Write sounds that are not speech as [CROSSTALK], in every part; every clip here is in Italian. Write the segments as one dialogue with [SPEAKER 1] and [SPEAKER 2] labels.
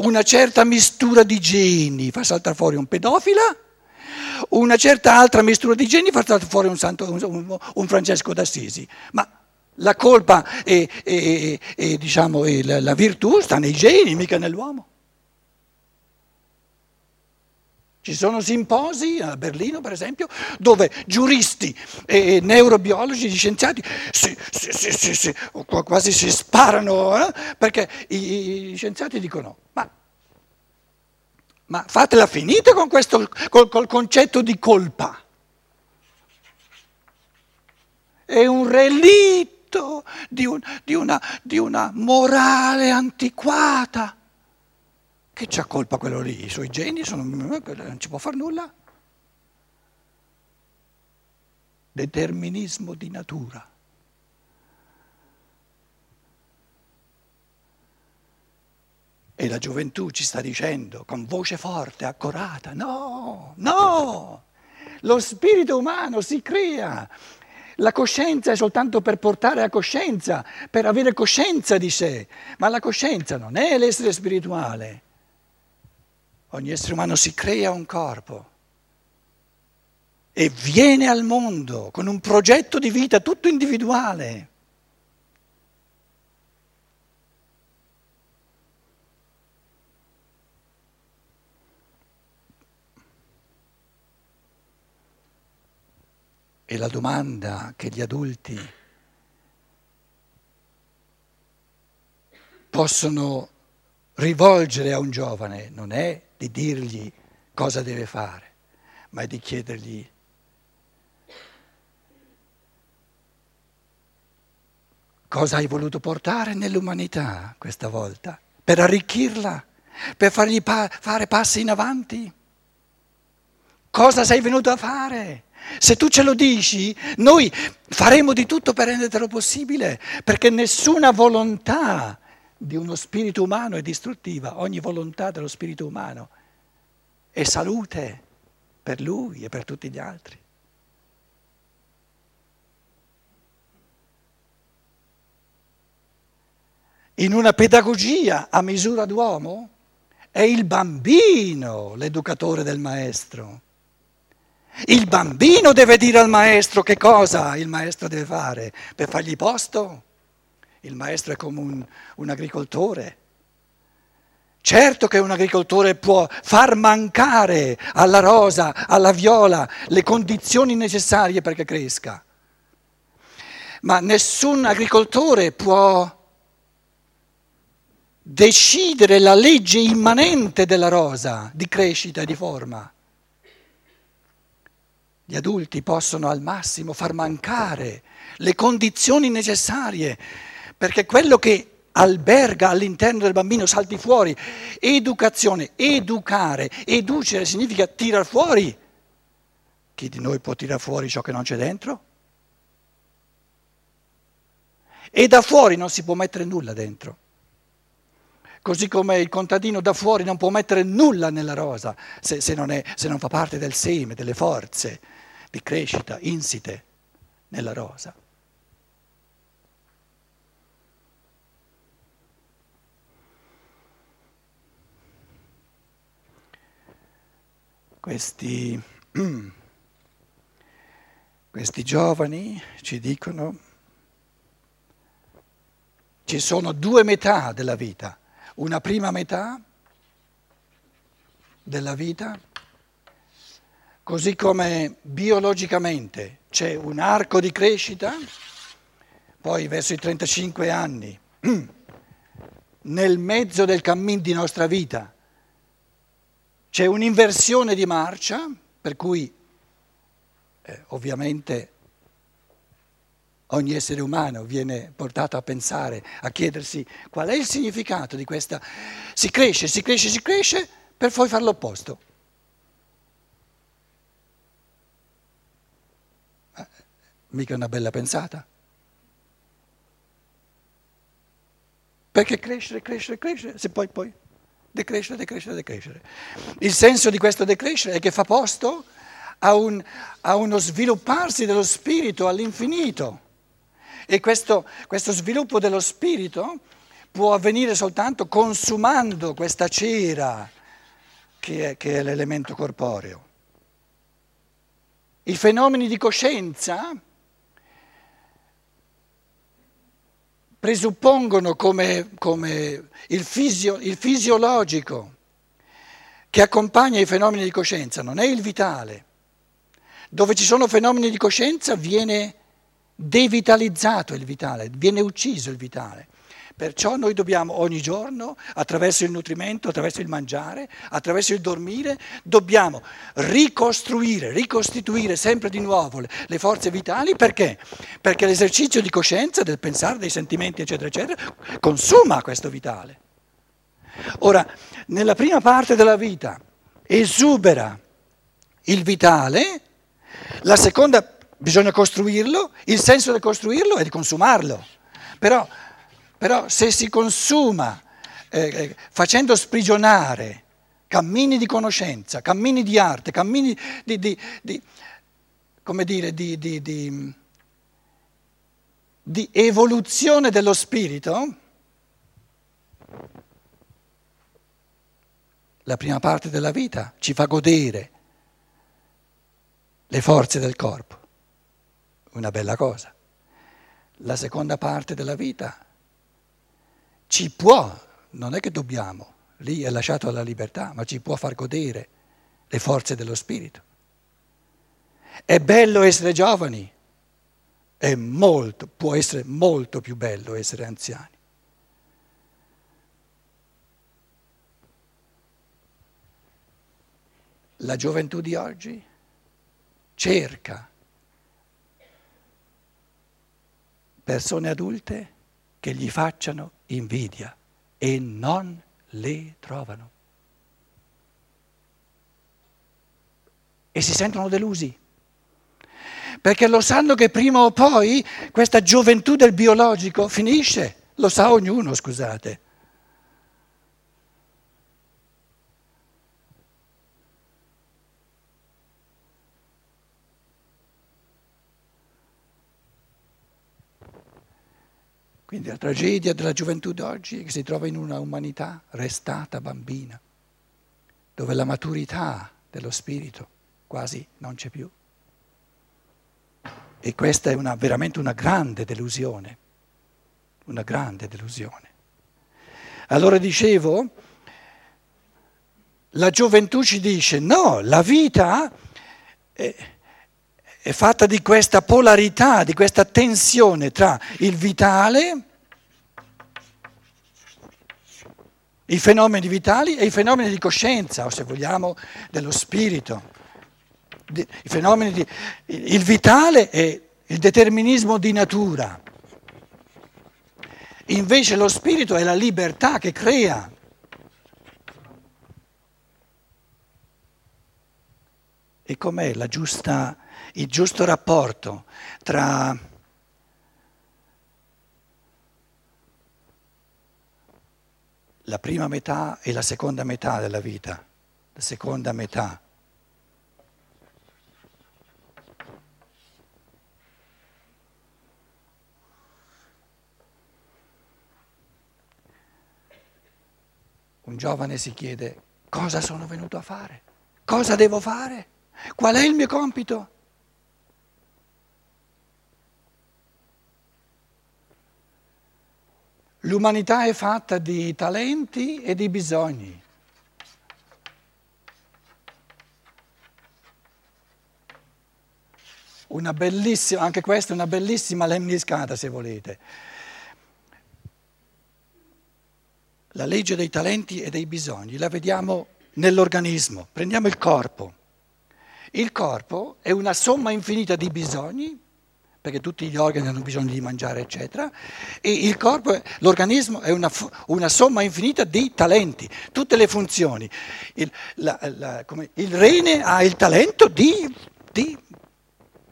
[SPEAKER 1] una certa mistura di geni fa saltare fuori un pedofila, una certa altra mistura di geni fa saltare fuori un, santo, un, un Francesco d'Assisi. Ma la colpa e, e, diciamo, la, la virtù sta nei geni, mica nell'uomo. Ci sono simposi a Berlino, per esempio, dove giuristi e neurobiologi, scienziati si, si, si, quasi si sparano eh? perché i, i, scienziati dicono ma, ma fatela finita con questo, col, col concetto di colpa. È un relitto di, un, di, una, di una morale antiquata. Che c'ha colpa quello lì? I suoi geni sono, non ci può fare nulla. Determinismo di natura. E la gioventù ci sta dicendo con voce forte, accorata, no, no, lo spirito umano si crea. La coscienza è soltanto per portare a coscienza, per avere coscienza di sé, ma la coscienza non è l'essere spirituale. Ogni essere umano si crea un corpo e viene al mondo con un progetto di vita tutto individuale. E la domanda che gli adulti possono rivolgere a un giovane non è di dirgli cosa deve fare, ma è di chiedergli cosa hai voluto portare nell'umanità questa volta, per arricchirla, per fargli pa- fare passi in avanti. Cosa sei venuto a fare? Se tu ce lo dici, noi faremo di tutto per rendertelo possibile, perché nessuna volontà di uno spirito umano è distruttiva, ogni volontà dello spirito umano è salute per lui e per tutti gli altri. In una pedagogia a misura d'uomo è il bambino l'educatore del maestro. Il bambino deve dire al maestro che cosa il maestro deve fare per fargli posto. Il maestro è come un, un agricoltore. Certo che un agricoltore può far mancare alla rosa, alla viola, le condizioni necessarie perché cresca, ma nessun agricoltore può decidere la legge immanente della rosa di crescita e di forma. Gli adulti possono al massimo far mancare le condizioni necessarie perché quello che alberga all'interno del bambino salti fuori. Educazione, educare, educere significa tirar fuori. Chi di noi può tirare fuori ciò che non c'è dentro? E da fuori non si può mettere nulla dentro. Così come il contadino da fuori non può mettere nulla nella rosa se, se, non, è, se non fa parte del seme, delle forze di crescita insite nella rosa. Questi, [CLEARS THROAT] questi giovani ci dicono ci sono due metà della vita, una prima metà della vita, così come biologicamente c'è un arco di crescita, poi verso i 35 anni, [CLEARS THROAT] nel mezzo del cammin di nostra vita, c'è un'inversione di marcia, per cui eh, ovviamente ogni essere umano viene portato a pensare, a chiedersi qual è il significato di questa... Si cresce, si cresce, si cresce per poi fare l'opposto. Eh, mica una bella pensata. Perché crescere, crescere, crescere, se poi poi decrescere, decrescere, decrescere. Il senso di questo decrescere è che fa posto a, un, a uno svilupparsi dello spirito all'infinito. E questo, questo sviluppo dello spirito può avvenire soltanto consumando questa cera che è, che è l'elemento corporeo. I fenomeni di coscienza presuppongono come, come il, fisio, il fisiologico che accompagna i fenomeni di coscienza, non è il vitale. Dove ci sono fenomeni di coscienza viene devitalizzato il vitale, viene ucciso il vitale. Perciò noi dobbiamo ogni giorno, attraverso il nutrimento, attraverso il mangiare, attraverso il dormire, dobbiamo ricostruire, ricostituire sempre di nuovo le forze vitali. Perché? Perché l'esercizio di coscienza, del pensare, dei sentimenti, eccetera, eccetera, consuma questo vitale. Ora, nella prima parte della vita esubera il vitale, la seconda bisogna costruirlo, il senso di costruirlo è di consumarlo. Però però se si consuma eh, eh, facendo sprigionare cammini di conoscenza, cammini di arte, cammini di, di, di come dire, di, di, di evoluzione dello spirito, la prima parte della vita ci fa godere le forze del corpo, una bella cosa. La seconda parte della vita ci può, non è che dobbiamo, lì è lasciato alla libertà, ma ci può far godere le forze dello spirito. È bello essere giovani, è molto, può essere molto più bello essere anziani. La gioventù di oggi cerca persone adulte che gli facciano invidia e non le trovano. E si sentono delusi, perché lo sanno che prima o poi questa gioventù del biologico finisce, lo sa ognuno, scusate. Quindi la tragedia della gioventù d'oggi è che si trova in una umanità restata bambina, dove la maturità dello spirito quasi non c'è più. E questa è una, veramente una grande delusione, una grande delusione. Allora dicevo, la gioventù ci dice no, la vita è, è fatta di questa polarità, di questa tensione tra il vitale, i fenomeni vitali e i fenomeni di coscienza, o se vogliamo dello spirito. I fenomeni di, il vitale è il determinismo di natura, invece lo spirito è la libertà che crea. E com'è la giusta il giusto rapporto tra la prima metà e la seconda metà della vita, la seconda metà. Un giovane si chiede cosa sono venuto a fare, cosa devo fare, qual è il mio compito. L'umanità è fatta di talenti e di bisogni. Una bellissima, anche questa è una bellissima lemniscata se volete. La legge dei talenti e dei bisogni la vediamo nell'organismo. Prendiamo il corpo. Il corpo è una somma infinita di bisogni perché tutti gli organi hanno bisogno di mangiare, eccetera, e il corpo, l'organismo è una, una somma infinita di talenti, tutte le funzioni. Il, la, la, come, il rene ha il talento di, di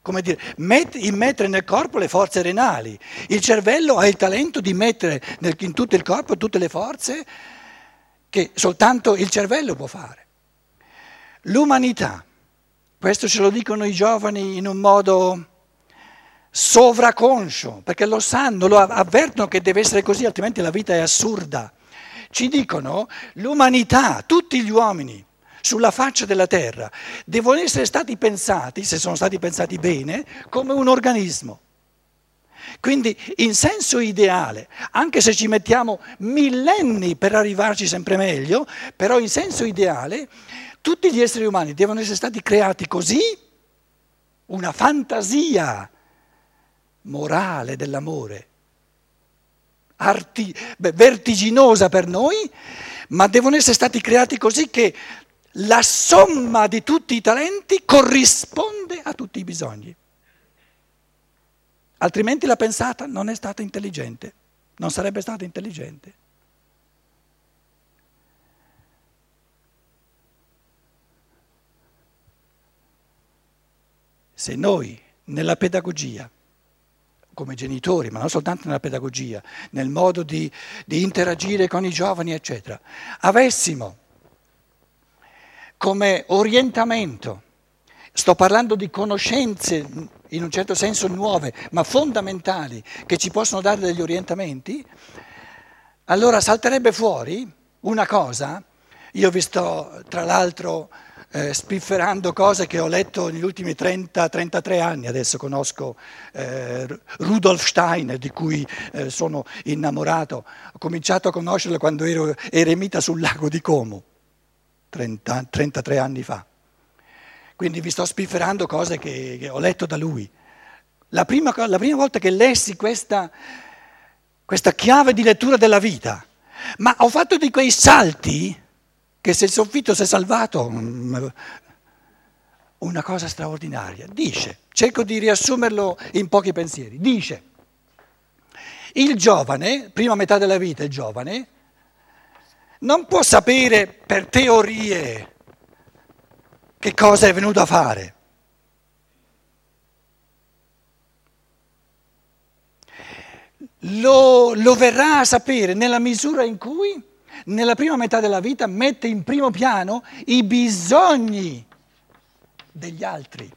[SPEAKER 1] come dire, met, immettere nel corpo le forze renali, il cervello ha il talento di mettere nel, in tutto il corpo tutte le forze che soltanto il cervello può fare. L'umanità, questo ce lo dicono i giovani in un modo sovraconscio, perché lo sanno, lo avvertono che deve essere così, altrimenti la vita è assurda. Ci dicono l'umanità, tutti gli uomini sulla faccia della terra devono essere stati pensati, se sono stati pensati bene, come un organismo. Quindi in senso ideale, anche se ci mettiamo millenni per arrivarci sempre meglio, però in senso ideale tutti gli esseri umani devono essere stati creati così, una fantasia morale dell'amore, arti- beh, vertiginosa per noi, ma devono essere stati creati così che la somma di tutti i talenti corrisponde a tutti i bisogni. Altrimenti la pensata non è stata intelligente, non sarebbe stata intelligente. Se noi nella pedagogia, come genitori, ma non soltanto nella pedagogia, nel modo di, di interagire con i giovani, eccetera, avessimo come orientamento, sto parlando di conoscenze in un certo senso nuove, ma fondamentali, che ci possono dare degli orientamenti, allora salterebbe fuori una cosa, io vi sto tra l'altro eh, spifferando cose che ho letto negli ultimi 30-33 anni, adesso conosco eh, Rudolf Steiner di cui eh, sono innamorato, ho cominciato a conoscerlo quando ero eremita sul lago di Como, 30, 33 anni fa. Quindi vi sto spifferando cose che, che ho letto da lui. La prima, la prima volta che lessi questa, questa chiave di lettura della vita, ma ho fatto di quei salti che se il soffitto si è salvato, mm, una cosa straordinaria. Dice, cerco di riassumerlo in pochi pensieri, dice, il giovane, prima metà della vita il giovane, non può sapere per teorie che cosa è venuto a fare. Lo, lo, verrà a sapere nella misura in cui, nella prima metà della vita, mette in primo piano i bisogni degli altri.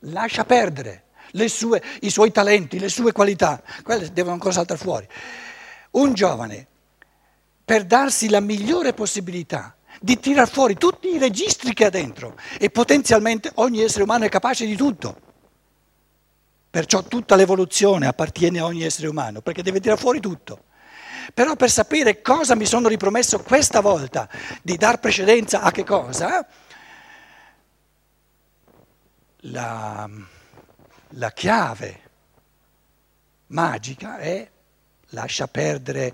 [SPEAKER 1] Lascia perdere sue, i suoi talenti, le sue qualità, quelle devono ancora saltare fuori. Un giovane per darsi la migliore possibilità di tirar fuori tutti i registri che ha dentro e potenzialmente ogni essere umano è capace di tutto. Perciò tutta l'evoluzione appartiene a ogni essere umano, perché deve tirare fuori tutto. Però per sapere cosa mi sono ripromesso questa volta di dar precedenza a che cosa, la, la chiave magica è lascia perdere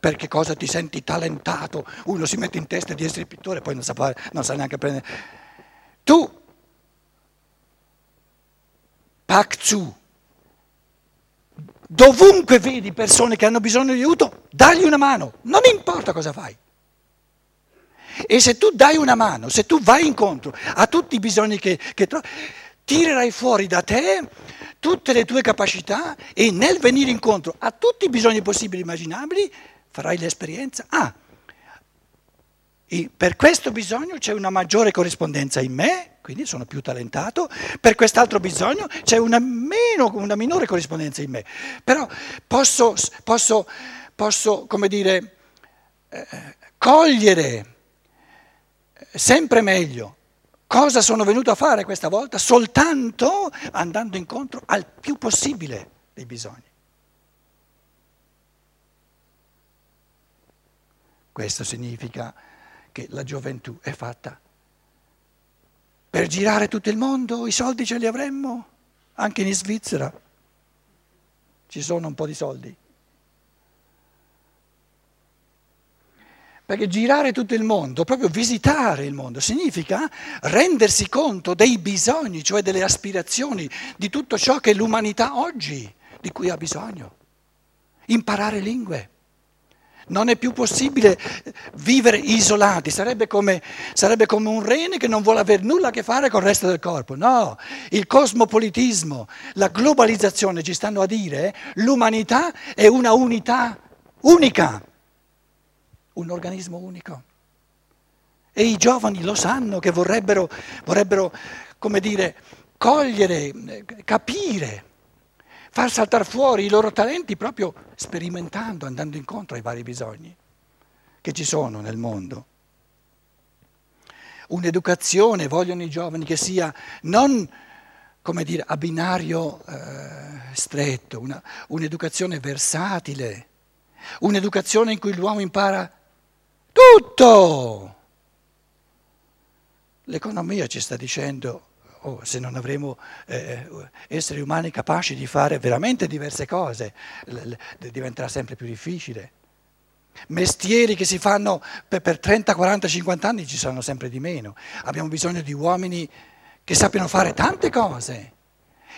[SPEAKER 1] perché cosa ti senti talentato, uno si mette in testa di essere pittore e poi non sa, non sa neanche prendere. Tu, Pak Tzu, dovunque vedi persone che hanno bisogno di aiuto, dagli una mano, non importa cosa fai. E se tu dai una mano, se tu vai incontro a tutti i bisogni che, che trovi, tirerai fuori da te tutte le tue capacità e nel venire incontro a tutti i bisogni possibili e immaginabili farai l'esperienza, ah, per questo bisogno c'è una maggiore corrispondenza in me, quindi sono più talentato, per quest'altro bisogno c'è una, meno, una minore corrispondenza in me, però posso, posso, posso come dire, eh, cogliere sempre meglio Cosa sono venuto a fare questa volta? Soltanto andando incontro al più possibile dei bisogni. Questo significa che la gioventù è fatta per girare tutto il mondo, i soldi ce li avremmo, anche in Svizzera ci sono un po' di soldi. Perché girare tutto il mondo, proprio visitare il mondo, significa rendersi conto dei bisogni, cioè delle aspirazioni, di tutto ciò che l'umanità oggi, di cui ha bisogno. Imparare lingue. Non è più possibile vivere isolati, sarebbe come, sarebbe come, un rene che non vuole avere nulla a che fare con il resto del corpo. No, il cosmopolitismo, la globalizzazione ci stanno a dire l'umanità è una unità unica un organismo unico. E i giovani lo sanno che vorrebbero, vorrebbero come dire, cogliere, capire, far saltare fuori i loro talenti proprio sperimentando, andando incontro ai vari bisogni che ci sono nel mondo. Un'educazione, vogliono i giovani, che sia non come dire, a binario eh, stretto, una, un'educazione versatile, un'educazione in cui l'uomo impara tutto. L'economia ci sta dicendo, oh, se non avremo eh, esseri umani capaci di fare veramente diverse cose, l- l- diventerà sempre più difficile. Mestieri che si fanno per, per 30, 40, 50 anni ci saranno sempre di meno. Abbiamo bisogno di uomini che sappiano fare tante cose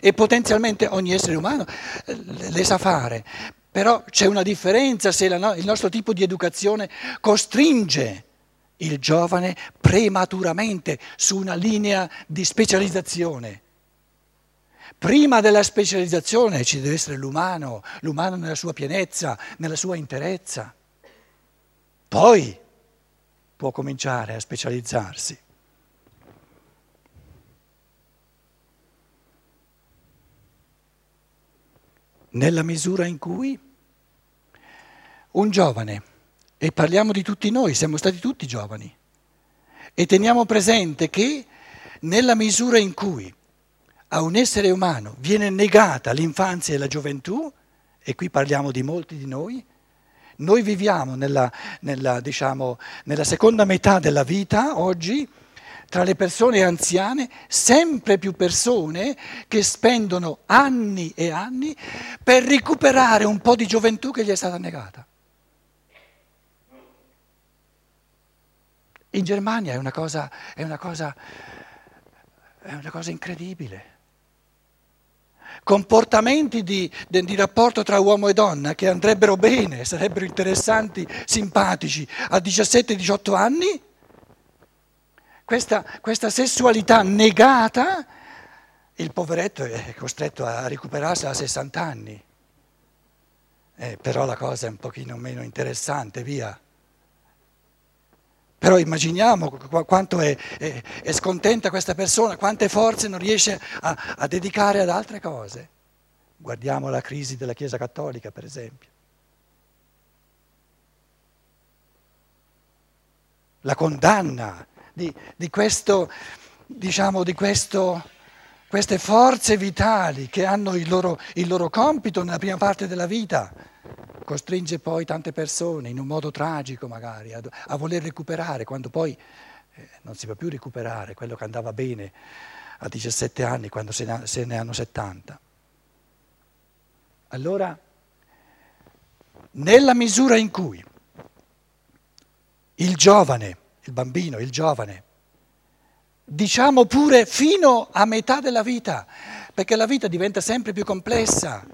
[SPEAKER 1] e potenzialmente ogni essere umano eh, le sa fare, però c'è una differenza se la, il nostro tipo di educazione costringe il giovane prematuramente su una linea di specializzazione. Prima della specializzazione ci deve essere l'umano, l'umano nella sua pienezza, nella sua interezza. Poi può cominciare a specializzarsi. nella misura in cui un giovane, e parliamo di tutti noi, siamo stati tutti giovani, e teniamo presente che nella misura in cui a un essere umano viene negata l'infanzia e la gioventù, e qui parliamo di molti di noi, noi viviamo nella, nella, diciamo, nella seconda metà della vita oggi tra le persone anziane sempre più persone che spendono anni e anni per recuperare un po' di gioventù che gli è stata negata. In Germania è una cosa, è una cosa, è una cosa incredibile comportamenti di, di, rapporto tra uomo e donna che andrebbero bene, sarebbero interessanti, simpatici a 17-18 anni, questa, questa sessualità negata, il poveretto è costretto a recuperarsi a 60 anni. Eh, però la cosa è un pochino meno interessante, via. Però immaginiamo quanto è, è, è scontenta questa persona, quante forze non riesce a, a dedicare ad altre cose. Guardiamo la crisi della Chiesa Cattolica, per esempio. La condanna di, di, questo, diciamo, di questo, queste forze vitali che hanno il loro, il loro compito nella prima parte della vita, costringe poi tante persone, in un modo tragico magari, a, a voler recuperare, quando poi eh, non si può più recuperare quello che andava bene a 17 anni, quando se ne, se ne hanno 70. Allora, nella misura in cui il giovane il bambino, il giovane, diciamo pure fino a metà della vita, perché la vita diventa sempre più complessa.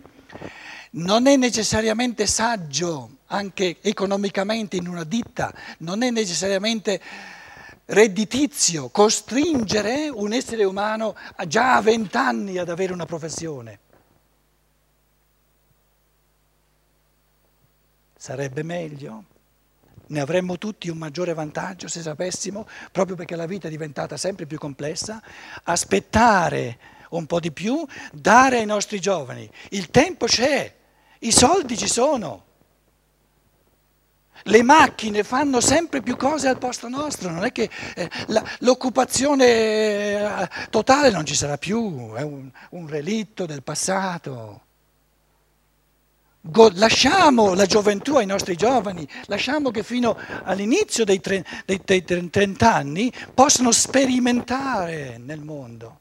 [SPEAKER 1] Non è necessariamente saggio, anche economicamente in una ditta, non è necessariamente redditizio costringere un essere umano già a vent'anni ad avere una professione. Sarebbe meglio? ne avremmo tutti un maggiore vantaggio se sapessimo, proprio perché la vita è diventata sempre più complessa, aspettare un po' di più, dare ai nostri giovani. Il tempo c'è, i soldi ci sono. Le macchine fanno sempre più cose al posto nostro, non è che eh, la, l'occupazione eh, totale non ci sarà più, è un, un relitto del passato. Lasciamo la gioventù ai nostri giovani, lasciamo che fino all'inizio dei, tre, dei 30 anni possano sperimentare nel mondo.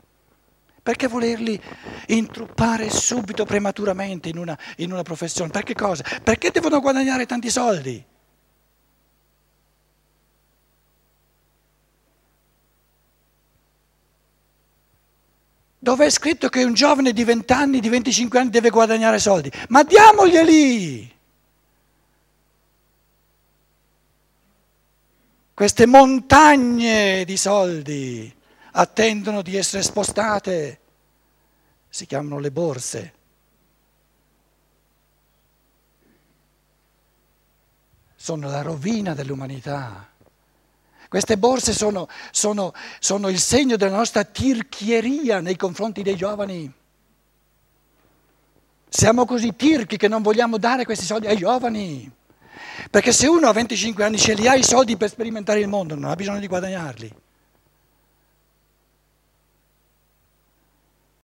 [SPEAKER 1] Perché volerli intruppare subito, prematuramente in una, in una professione? Perché cosa? Perché devono guadagnare tanti soldi? dove è scritto che un giovane di 20 anni, di 25 anni deve guadagnare soldi. Ma diamoglieli! Queste montagne di soldi attendono di essere spostate, si chiamano le borse. Sono la rovina dell'umanità. Queste borse sono, sono, sono il segno della nostra tirchieria nei confronti dei giovani. Siamo così tirchi che non vogliamo dare questi soldi ai giovani. Perché se uno a 25 anni ce li ha i soldi per sperimentare il mondo, non ha bisogno di guadagnarli.